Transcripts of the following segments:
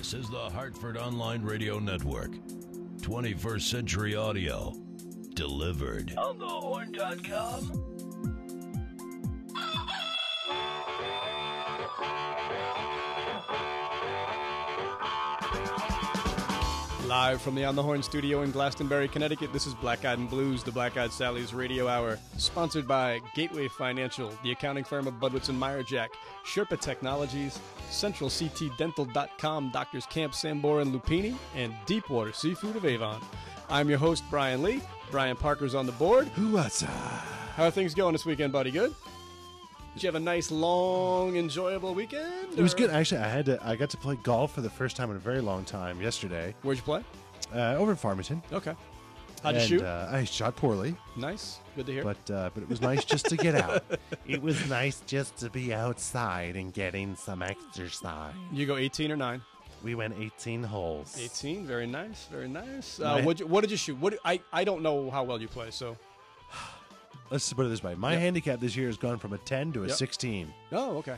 This is the Hartford Online Radio Network. 21st Century Audio. Delivered. On the Live from the On the Horn studio in Glastonbury, Connecticut, this is Black Eyed and Blues, the Black Eyed Sally's Radio Hour, sponsored by Gateway Financial, the accounting firm of Budwitz and Meyerjack, Sherpa Technologies, CentralCTDental.com, Doctors Camp Sambor and Lupini, and Deepwater Seafood of Avon. I'm your host, Brian Lee. Brian Parker's on the board. What's up? How are things going this weekend, buddy? Good? Did you have a nice, long, enjoyable weekend? It was or- good. Actually, I had to. I got to play golf for the first time in a very long time yesterday Where'd you play? uh, over in Farmington. Okay. How'd you and, shoot? Uh, I shot poorly, nice. Good to hear. but uh, but it was nice just to get out. It was nice just to be outside and getting some exercise. you go 18 or 9? We went 18 holes. 18, very nice, very nice. Uh, what, what did you shoot? What I I don't know how well you play, so Let's put it this way: my Yep. handicap this year has gone from a 10 to a Yep. 16. oh okay.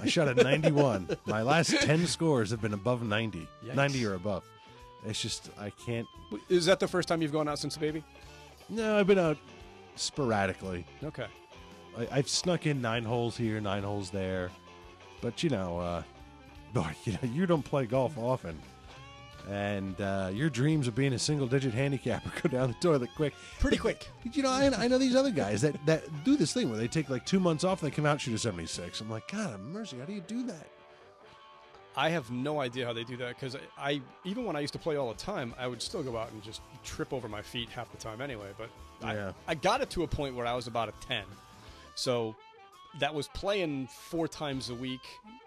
I shot a 91. my last 10 scores have been above 90, Yikes. 90 or above. It's just I can't. Is that the first time you've gone out since the baby? No, I've been out sporadically. Okay. I, I've snuck in nine holes here, nine holes there, but you know, uh, boy, you know, you don't play golf often, and uh, your dreams of being a single-digit handicapper go down the toilet quick. Pretty quick. You know, I, I know these other guys that that do this thing where they take like two months off, and they come out and shoot a seventy-six. I'm like, God, have mercy, how do you do that? I have no idea how they do that because I, I even when I used to play all the time, I would still go out and just trip over my feet half the time anyway. But Yeah. I, I got it to a point where I was about a 10. So that was playing four times a week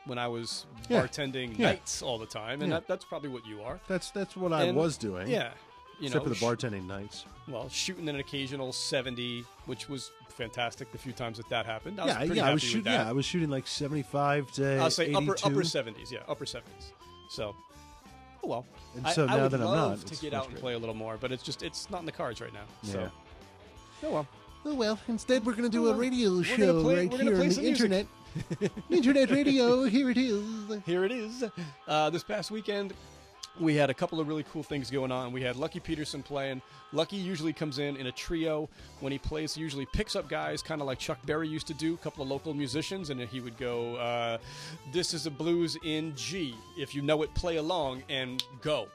when I was Yeah. bartending Yeah. nights all the time, and Yeah. that, that's probably what you are. That's that's what I was doing. Yeah, you except know, for the bartending nights. well, shooting an occasional 70, which was fantastic the few times that that happened. I was yeah, pretty yeah, I was shooting. Yeah, I was shooting like seventy-five to I'll say 82. upper upper 70s, yeah, upper 70s. So, oh well. And I- so I, now would that I'm love not, to get out and play a little more, but it's just it's not in the cards right now. So, oh well. Oh well, instead we're going to do Oh, a radio We're show play- right here on the music. internet. Internet radio, here it is. Here it is. Uh, this past weekend, we had a couple of really cool things going on. We had Lucky Peterson playing. Lucky usually comes in in a trio. When he plays, he usually picks up guys, kind of like Chuck Berry used to do, a couple of local musicians, and he would go, uh, This is a blues in G. If you know it, play along and go.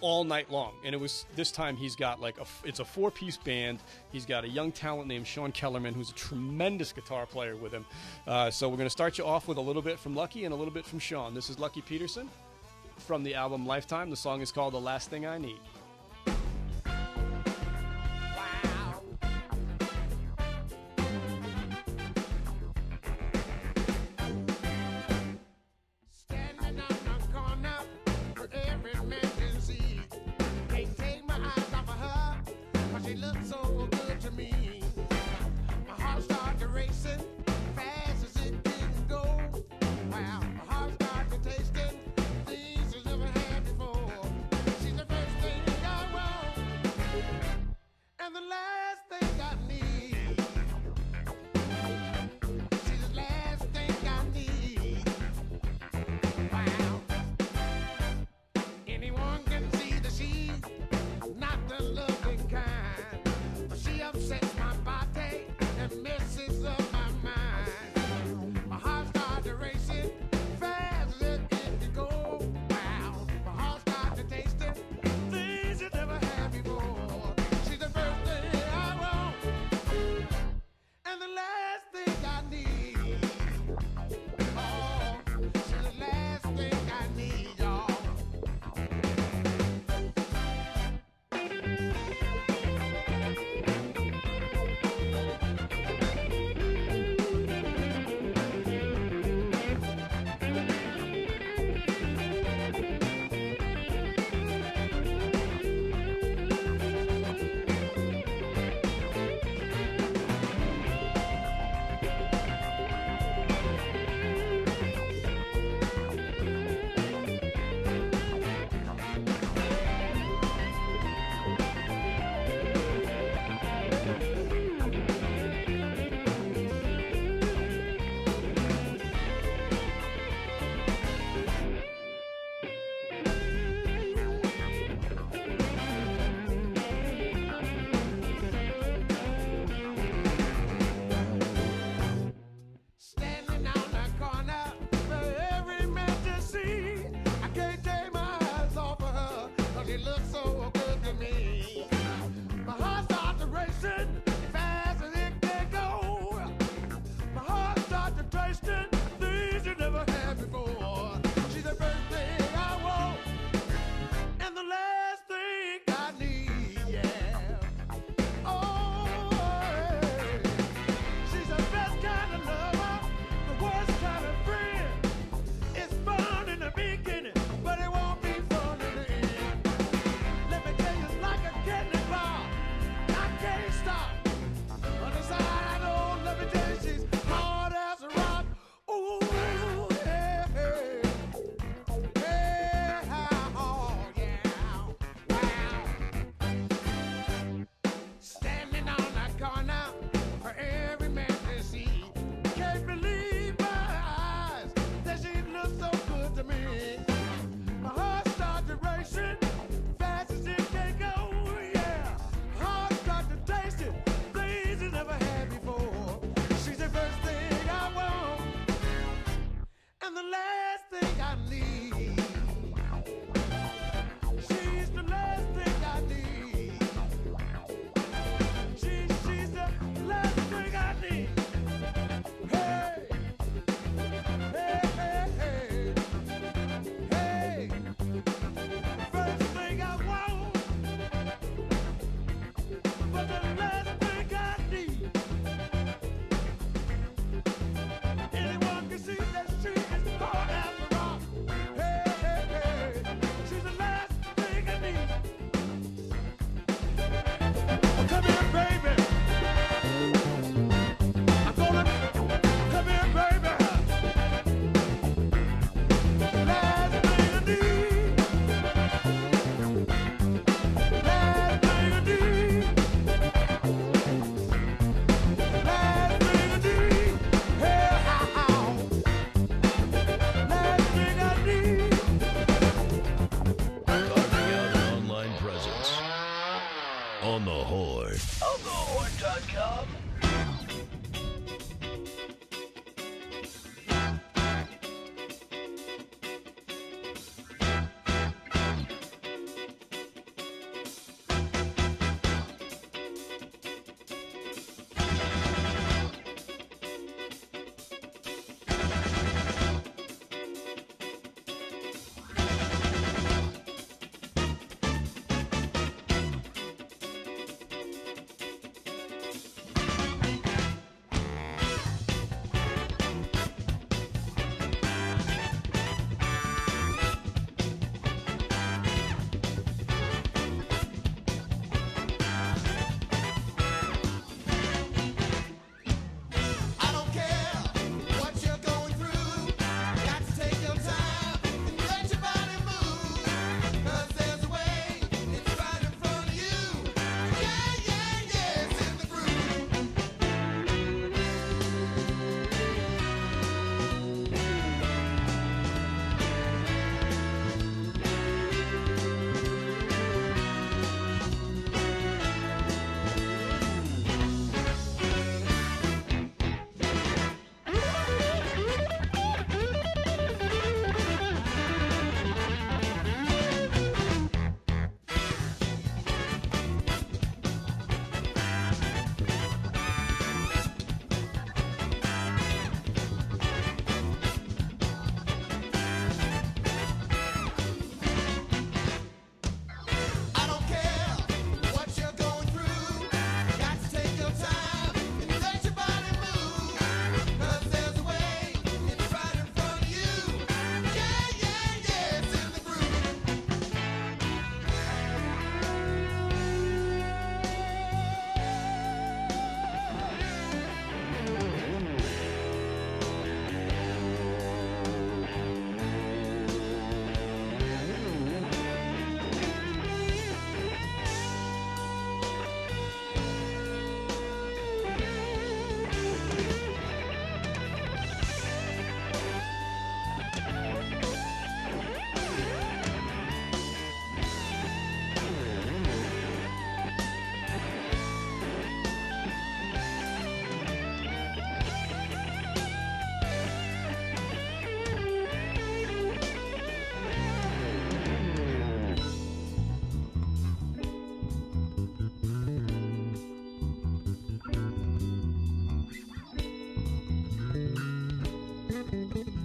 All night long, and it was this time. He's got like a it's a four piece band. He's got a young talent named Shawn Kellerman, who's a tremendous guitar player with him. Uh, so we're going to start you off with a little bit from Lucky and a little bit from Sean. This is Lucky Peterson from the album Lifetime. The song is called The Last Thing I Need.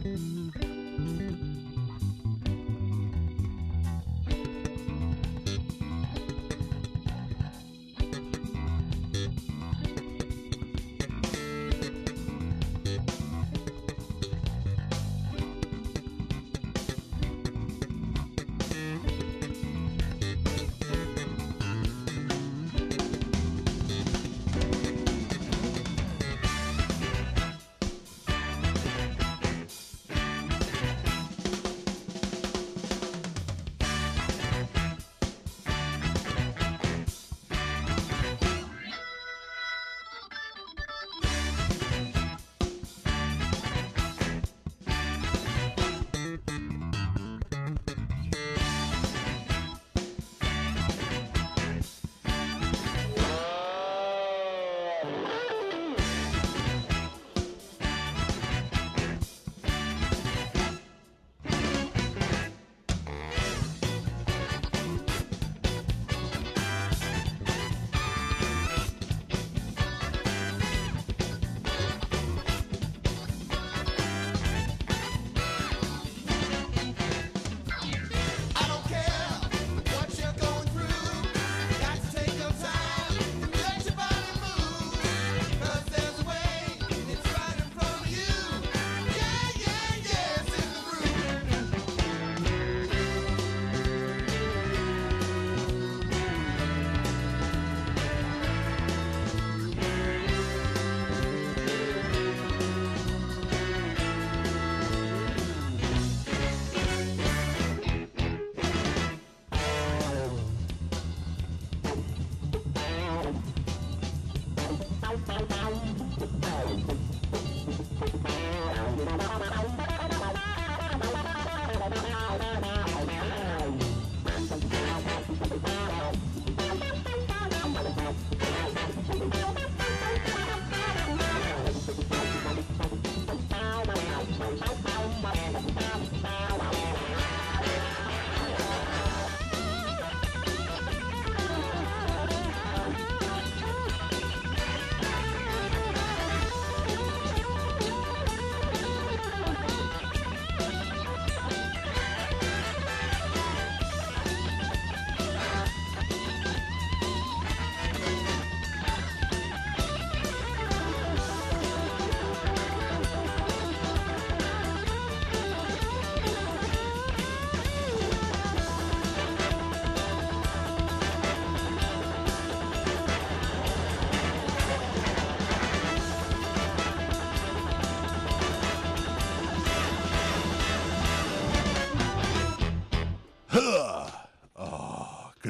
Thank you.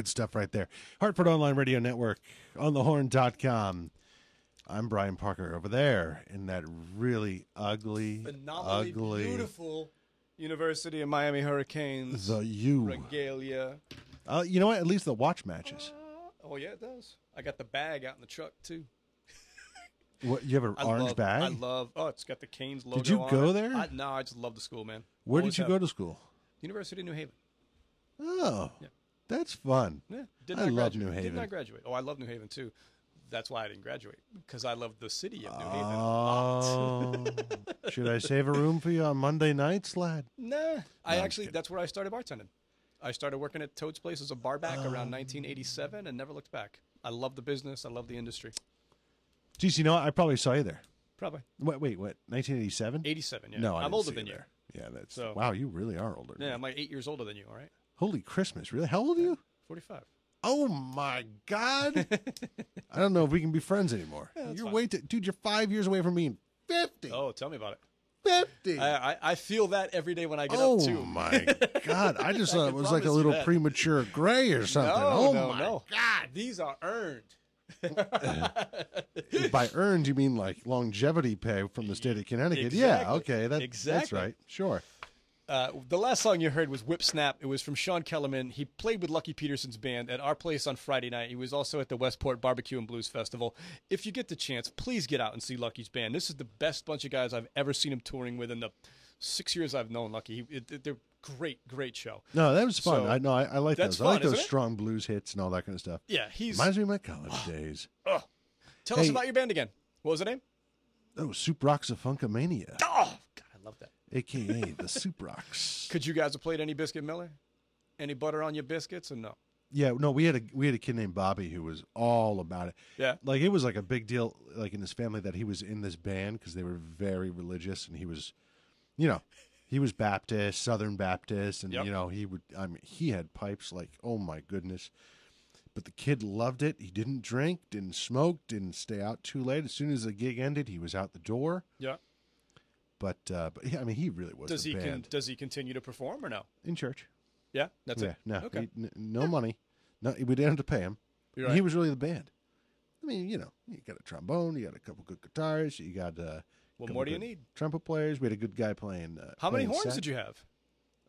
Good stuff right there. Hartford Online Radio Network on the horn.com. I'm Brian Parker over there in that really ugly, Phenomenally ugly beautiful University of Miami Hurricanes the U. regalia. Uh, you know what? At least the watch matches. Oh yeah, it does. I got the bag out in the truck too. What you have an I orange love, bag? I love. Oh, it's got the Canes logo. Did you go it. there? I, no, I just love the school, man. Where Always did you go to school? University of New Haven. Oh, Yeah. That's fun. Yeah, did I not love graduate. New Did Haven. not graduate. Oh, I love New Haven too. That's why I didn't graduate because I love the city of New Haven a lot. Oh, should I save a room for you on Monday nights, lad? Nah, I I'm actually kidding. that's where I started bartending. I started working at Toad's Place as a bar barback around 1987 and never looked back. I love the business. I love the industry. Geez, you know what? I probably saw you there. Probably Wait, wait, what? 1987? 87. Yeah. No, I I'm didn't older than you you. there. Yeah, that's So- wow. You really are older. Yeah. I'm like eight years older than you. All right, Holy Christmas! Really? How old are you? 45. Oh my God! I don't know if we can be friends anymore. that's you're fine. way, too, dude. You're five years away from being fifty. Oh, tell me about it. Fifty. I, I, I feel that every day when I get oh up too. my God! I just I thought it was like a little premature gray or something. No, oh no, my no. God, these are earned. By earned, you mean like longevity pay from the state of Connecticut? Yeah, okay, that, that's Exactly. right. Sure. Uh, the last song you heard was Whip Snap. It was from Shawn Kellerman. He played with Lucky Peterson's band at our place on Friday night. He was also at the Westport Barbecue and Blues Festival. If you get the chance, please get out and see Lucky's band. This is the best bunch of guys I've ever seen him touring with in the six years I've known Lucky. It, it- they're great, great show. No, that was fun. So, I know. I, I like those. I like those isn't it? strong blues hits and all that kind of stuff. Yeah, he's. Reminds me of my college days. tell us about your band again. What was the name? Oh, Soup Rocks of Funkamania, Oh, God, I love that. Aka the Soup Rocks. Could you guys have played any Biscuit Miller? Any butter on your biscuits or no? Yeah, no, we had a we had a kid named Bobby who was all about it. Yeah. Like it was like a big deal, like in his family that he was in this band because they were very religious, and he was, you know, he was Baptist, Southern Baptist, and Yep. you know he would. I mean, he had pipes like, oh my goodness. But the kid loved it. He didn't drink, didn't smoke, didn't stay out too late. As soon as the gig ended, he was out the door. Yeah. But uh, but yeah, I mean, he really was Does he con- does he continue to perform or no? in church. Yeah, that's yeah, it. no, Okay. he- n- no money. No, we didn't have to pay him. You're He was really the band. I mean, you know, you got a trombone, you got a couple good guitars, you got uh, What more do you need? Trumpet players. We had a good guy playing. Uh, How many horns sax. did you have?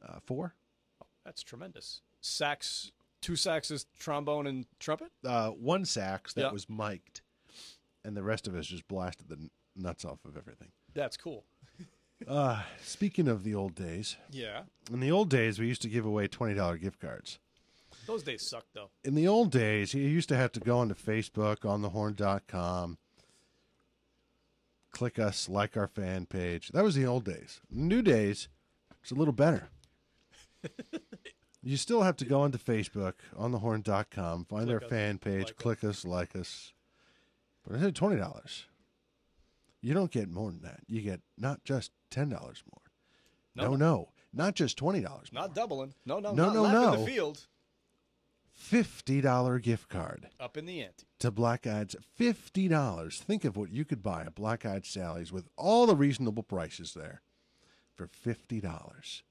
Uh, four. That's tremendous. Sax, two saxes, trombone, and trumpet. Uh, one sax that Yeah. was mic'd, and the rest of us just blasted the nuts off of everything. That's cool. Uh, speaking of the old days, Yeah, in the old days, we used to give away twenty dollar gift cards. those days suck though. in the old days, you used to have to go onto Facebook, on thehorn.com, click us, like our fan page. That was the old days. New days, it's a little better. you still have to go onto Facebook, on thehorn.com, find Click our us, fan page, like click us, like us. But I said $20. You don't get more than that. You get not just $10 more. No, No, no, not just $20. Not doubling. No, no, No, not no, no. the field. $50 gift card. Up in the ante. to Black Eyed fifty dollars. Think of what you could buy at Black Eyed Sally's with all the reasonable prices there for fifty dollars.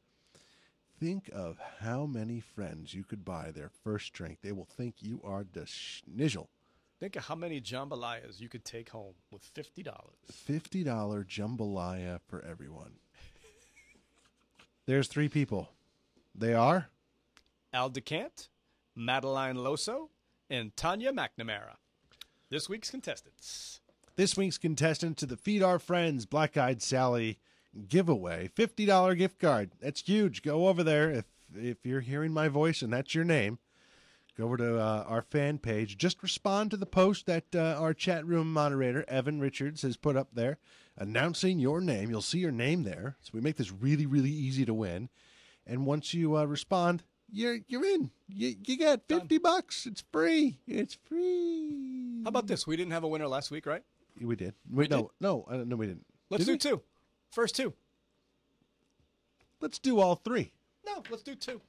Think of how many friends you could buy their first drink. They will think you are the schnizzle. Think of how many jambalayas you could take home with fifty dollars. Fifty dollar jambalaya for everyone. There's three people. They are Al DeCant, Madeline Loso, and Tanya McNamara. This week's contestants. this week's contestant to the Feed Our Friends Black Eyed Sally giveaway. $50 gift card. That's huge. Go over there if if you're hearing my voice and that's your name. Go over to uh, our fan page. Just respond to the post that uh, our chat room moderator, Evan Richards, has put up there announcing your name. You'll see your name there. So we make this really, really easy to win. And once you uh, respond, you're you're in. You, you got 50 bucks. It's free. It's free. How about this? We didn't have a winner last week, right? We did. Wait, did? no, no, uh, no, we didn't. Let's Did do we? two. First two. Let's do all three. No, let's do two.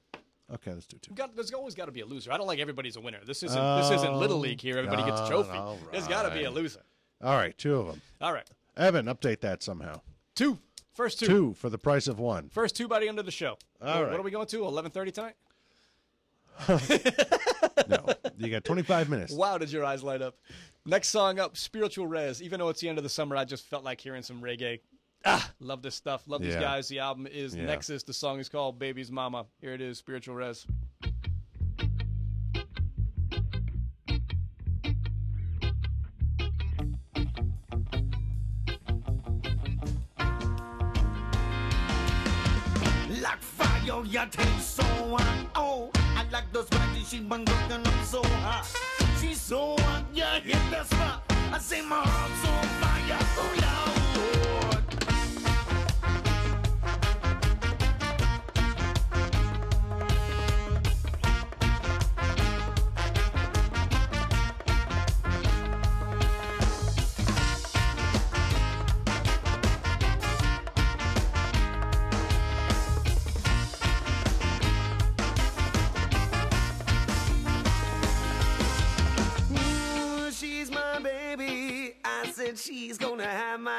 Okay, let's do two. Got, there's always got to be a loser. I don't like everybody's a winner. This isn't this isn't little league here. Everybody gets a trophy. all There's got to be a loser. All right, two of them. All right, Evan, update that somehow. two. First two. Two for the price of one. First two by the end of the show. All what, right. what are we going to? 11:30 tonight. no, you got 25 minutes. Wow, did your eyes light up? Next song up, Spiritual Rez. Even though it's the end of the summer, I just felt like hearing some reggae. Ah, love this stuff. Love these Yeah. guys. The album is Yeah. Nexus. The song is called Baby's Mama. Here it is, Spiritual Rez. Like fire, your taste so hot. Oh, I like the spicy, she been cooking up so hot. She's so hot, yeah, hit that spot. I say my heart's on fire. Oh, Lord. Ooh,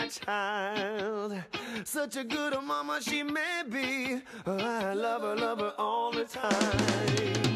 child. Such a good mama she may be. I love her, love her all the time.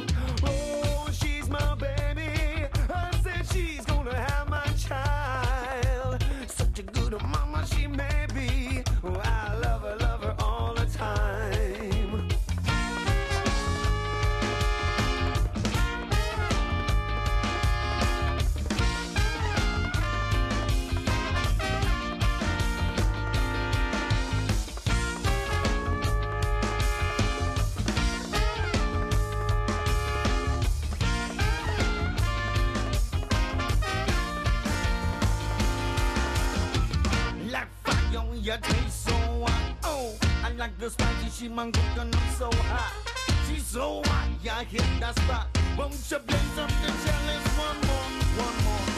She man cooking up so hot. She's so hot, yeah, hit that spot. Won't you play something jealous? One one more, one more.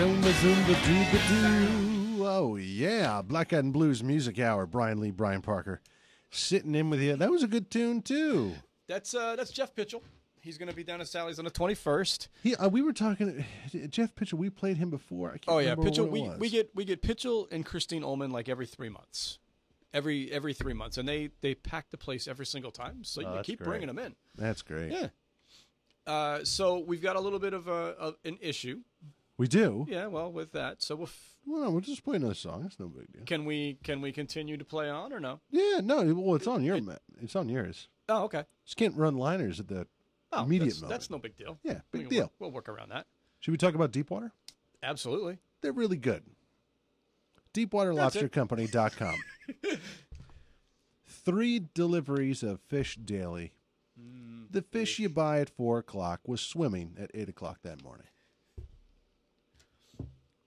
Zumba Zumba Dooba Doo. Oh yeah, Black Eyed and Blues Music Hour. Brian Lee, Brian Parker, sitting in with you. That was a good tune too. That's uh, that's Jeff Pitchell. He's going to be down at Sally's on the 21st. He, uh, we were talking. Jeff Pitcher. We played him before. I can't Oh yeah, remember Pitchell. We, was. we get we get Pitchell and Christine Ohlman like every three months, every every three months, and they they pack the place every single time. So you Oh, that's keep great. bringing them in. That's great. Yeah. Uh, so we've got a little bit of a, of an issue. We do. Yeah. Well, with that, so we'll f- Well, no, we'll just play another song. It's no big deal. can we can we continue to play on or no? Yeah, no. Well, it's on your. ma- It's on yours. Oh, okay. Just can't run liners at the Oh, immediate that's, moment. that's no big deal. Yeah, big deal. Work, we'll work around that. Should we talk about Deepwater? Absolutely. They're really good. DeepwaterLobsterCompany.com. Three deliveries of fish daily. Mm, The fish you buy at four o'clock was swimming at eight o'clock that morning.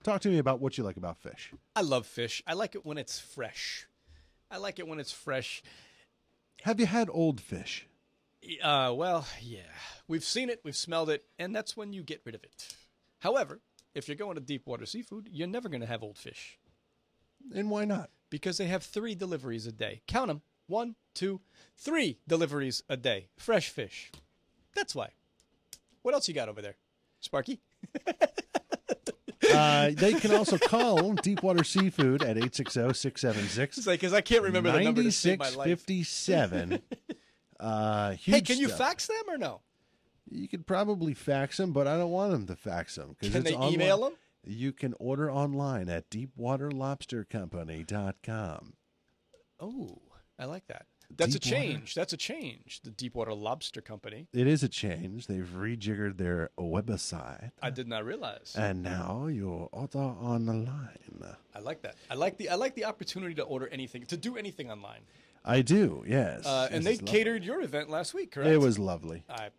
Talk to me about what you like about fish. I love fish. I like it when it's fresh. I like it when it's fresh. Have you had old fish? Uh, well, yeah. We've seen it, we've smelled it, and that's when you get rid of it. However, if you're going to deep water seafood, you're never going to have old fish And why not? because they have three deliveries a day. Count them: one, two, three deliveries a day. Fresh fish. That's why. What else you got over there, Sparky? Uh, they can also call Deepwater Seafood at 860-676. It's like because I can't remember the number to save my life. 9657. Uh, Hey, can you stuff. fax them or no? You could probably fax them, but I don't want them to fax them. Can they email them? You can order online at deepwaterlobstercompany.com. Oh, I like that. That's a change. That's a change. The Deepwater Lobster Company. It is a change. They've rejiggered their website, I did not realize. and now you order online. I like that. I like the I like the opportunity to order anything, to do anything online. I do, yes. Uh, and Yes, they it's lovely. catered your event last week, correct? It was lovely. I,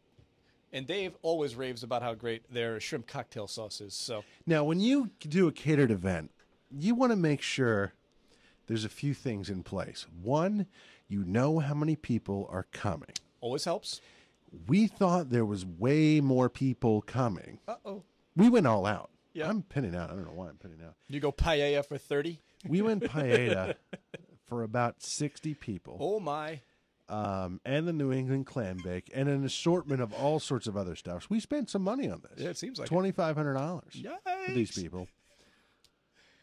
and Dave always raves about how great their shrimp cocktail sauce is. So Now, when you do a catered event, you want to make sure there's a few things in place. One, you know how many people are coming. always helps. We thought there was way more people coming. Uh oh. We went all out. Yeah. I'm pinning out. I don't know why I'm pinning out. You go paella for thirty. We went paella for about 60 people, Oh my! um, and the New England clam bake, and an assortment of all sorts of other stuff. We spent some money on this. Yeah, it seems like $2,500 for these people.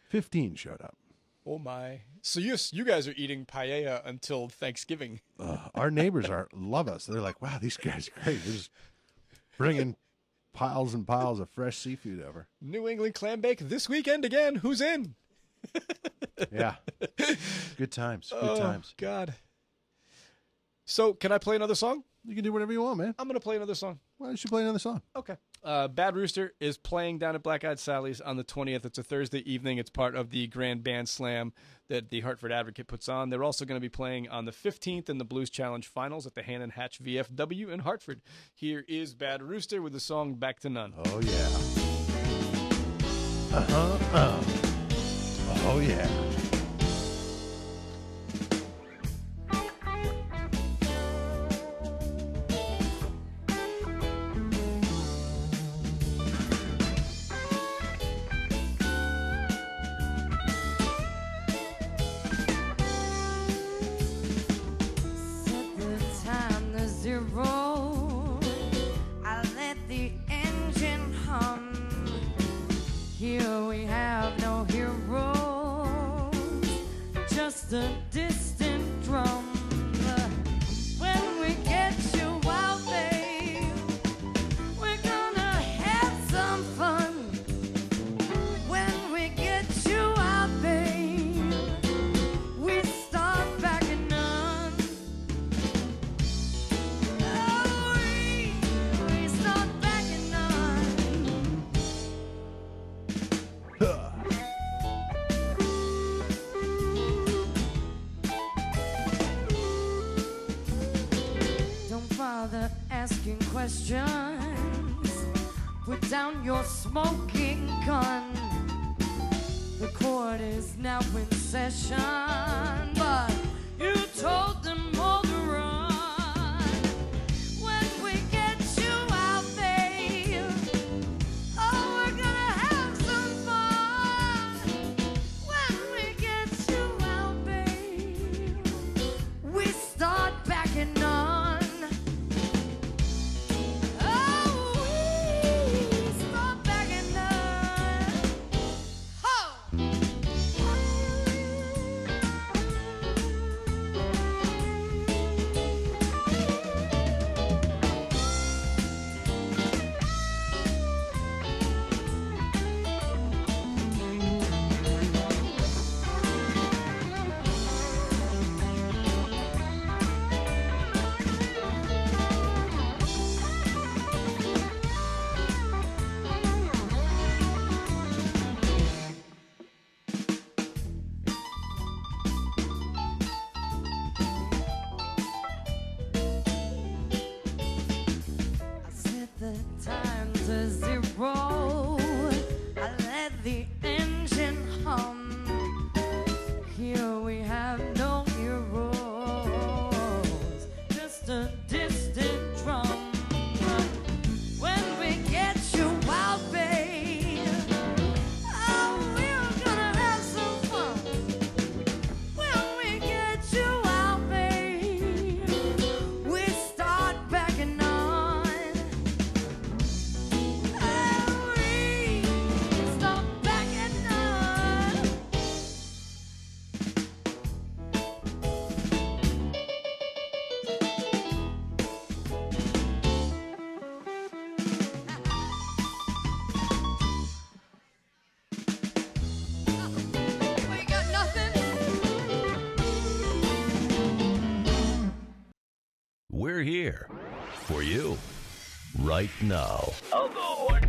15 showed up. Oh my! So you you guys are eating paella until Thanksgiving. Uh, our neighbors are love us. They're like, wow, these guys are great. They're just bringing piles and piles of fresh seafood over. New England clam bake this weekend again. Who's in? Yeah, good times. Good oh times. God! So can I play another song? You can do whatever you want, man. I'm gonna play another song. Why don't you play another song? Okay. Uh, Bad Rooster is playing down at Black Eyed Sally's on the 20th. It's a Thursday evening. It's part of the Grand Band Slam that the Hartford Advocate puts on. They're also going to be playing on the 15th in the Blues Challenge Finals at the Han and Hatch VFW in Hartford. Here is Bad Rooster with the song Back to None. Oh yeah. Uh huh. Uh. Oh yeah. Right now. Woman,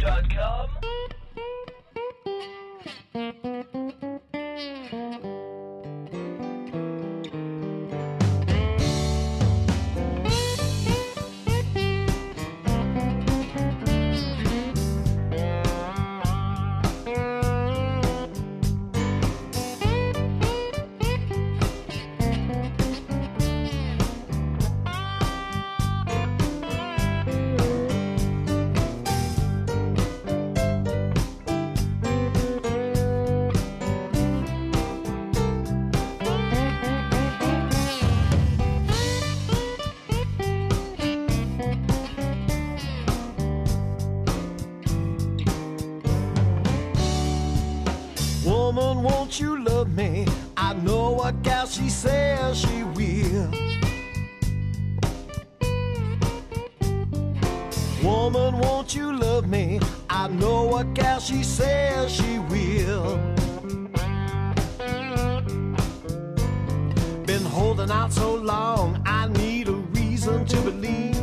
Woman, won't you love me? I know what gal she says she will. Been holding out so long, I need a reason to believe.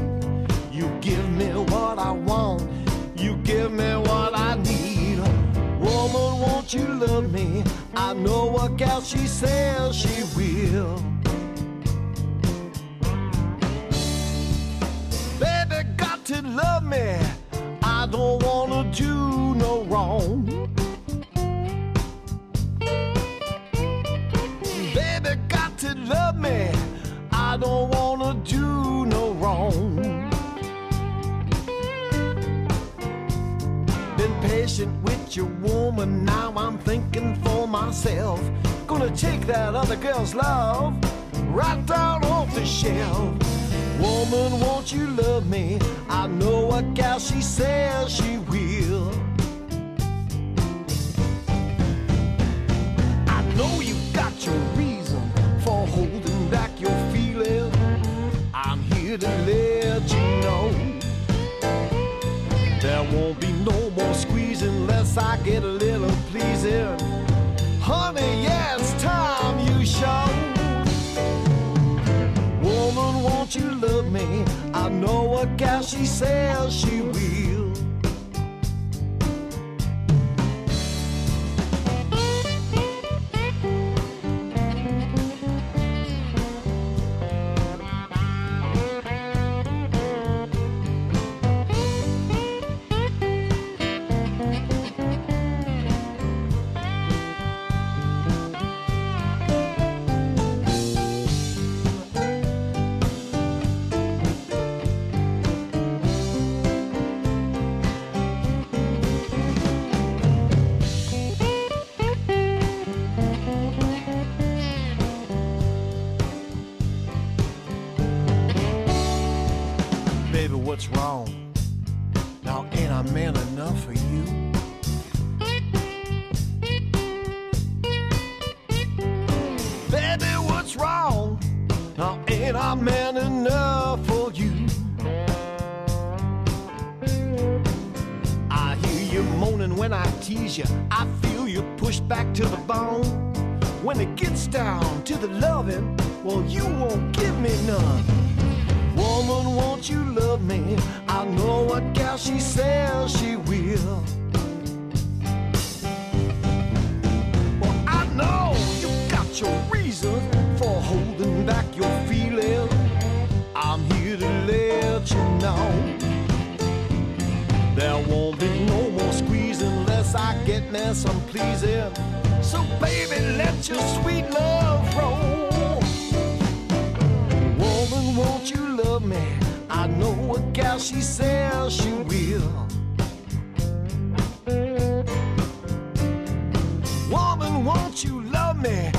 You give me what I want, you give me what I need. Woman, won't you love me? I know what gal she says she will. Me. I don't wanna do no wrong. Baby, got to love me. I don't wanna do no wrong. Been patient with your woman, now I'm thinking for myself. Gonna take that other girl's love right down off the shelf. Woman, won't you love me? I know what gal she says she will. I know you got your reason for holding back your feeling. I'm here to let you know. There won't be no more squeezing unless I get a little pleasing. Honey, what gal she says she I get me some pleasing. So, baby, let your sweet love roll. Woman, won't you love me? I know what gal she says she will. Woman, won't you love me?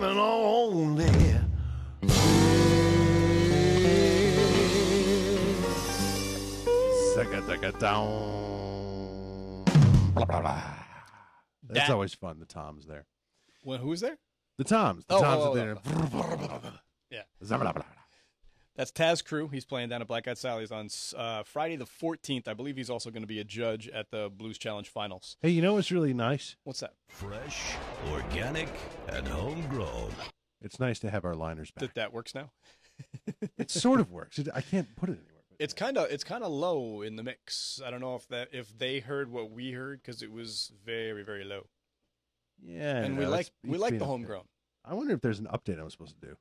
One and only. That's That- always fun. The toms there. Well, who's there? The Toms. The Oh, Toms oh, are oh, oh there. Oh. Yeah. Zabba-dabba-dabba. That's Tas Cru. He's playing down at Black Eyed Sally's on uh, Friday the 14th. I believe he's also going to be a judge at the Blues Challenge Finals. Hey, you know what's really nice? What's that? Fresh, organic, and homegrown. It's nice to have our liners back. That that works now. it sort of works. I can't put it anywhere. It's kind of it's kind of low in the mix. I don't know if that if they heard what we heard because it was very very low. yeah, and we like it's- we it's like the updated. homegrown. I wonder if there's an update I'm supposed to do.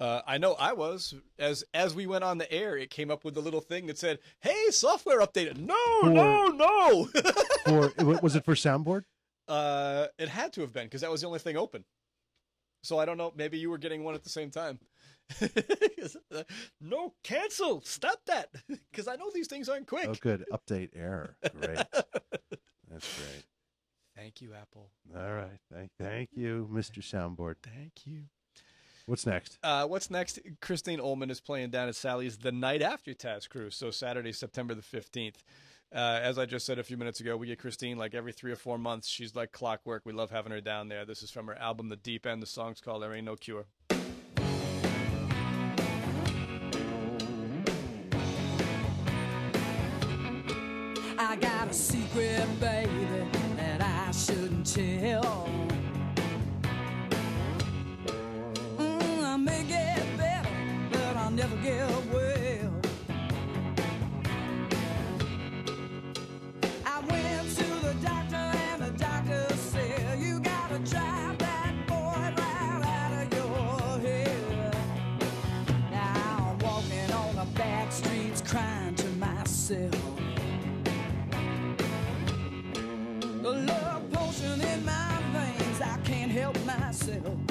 Uh, I know I was as as we went on the air. It came up with a little thing that said, "Hey, software updated." No, For- no, no. For was it for soundboard? uh, it had to have been because that was the only thing open. So I don't know. Maybe you were getting one at the same time. no, cancel. Stop that. Because I know these things aren't quick. Oh, good. Update error. Great. That's great. Thank you, Apple. All right. Thank, thank you, Mr. Soundboard. Thank you. What's next? Uh, what's next? Christine Ohlman is playing down at Sally's the night after Tas Cru's, so Saturday, September the 15th. Uh, as I just said a few minutes ago, we get Christine like every three or four months. She's like clockwork. We love having her down there. This is from her album, The Deep End. The song's called There Ain't No Cure. I got a secret, baby, that I shouldn't tell. Myself.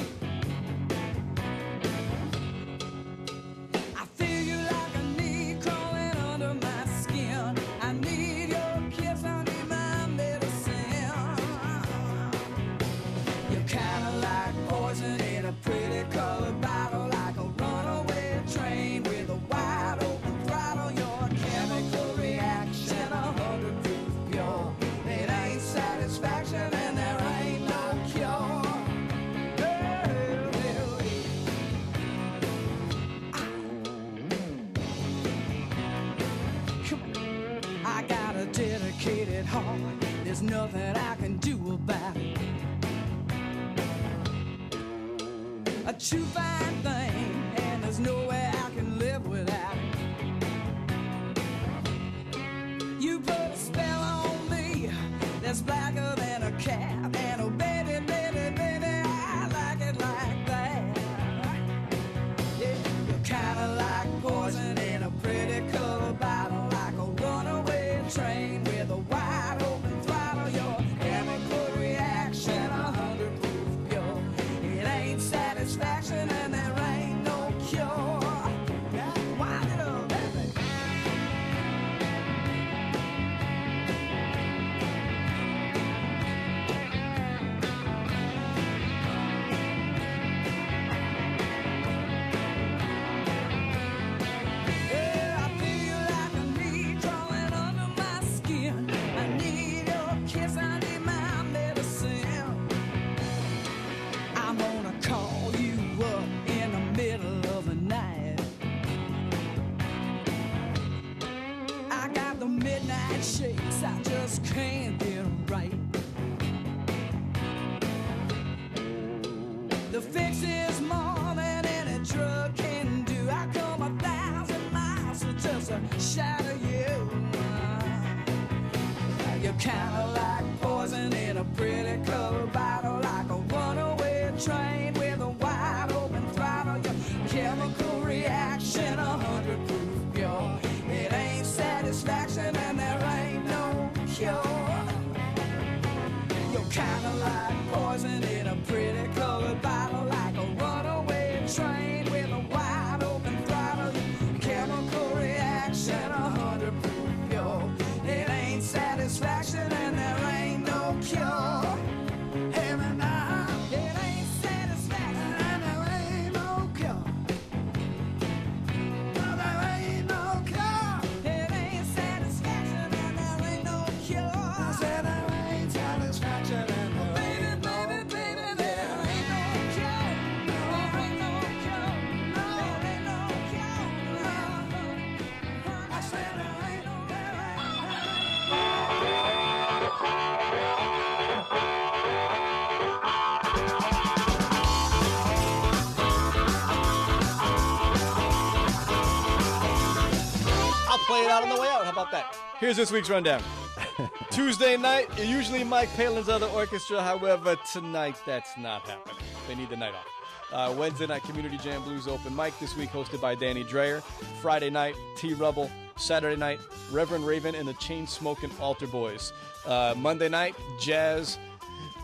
Here's this week's rundown. Tuesday night, usually Mike Palin's other orchestra. However, tonight that's not happening. They need the night off. Uh, Wednesday night, Community Jam Blues Open Mic this week, hosted by Danny Dreyer. Friday night, T Rubble. Saturday night, Reverend Raven and the Chain Smoking Altar Boys. Uh, Monday night, Jazz.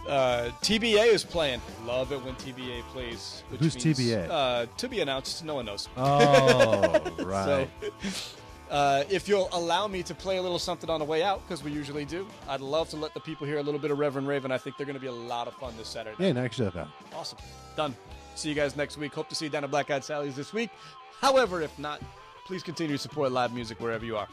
Uh, TBA is playing. Love it when TBA plays. Which Who's means, TBA? Uh, to be announced. No one knows. Oh, right. So, uh, if you'll allow me to play a little something on the way out, because we usually do, I'd love to let the people hear a little bit of Reverend Raven. I think they're going to be a lot of fun this Saturday. yeah, next out. Awesome. Done. See you guys next week. Hope to see you down at Black Eyed Sally's this week. However, if not, please continue to support live music wherever you are.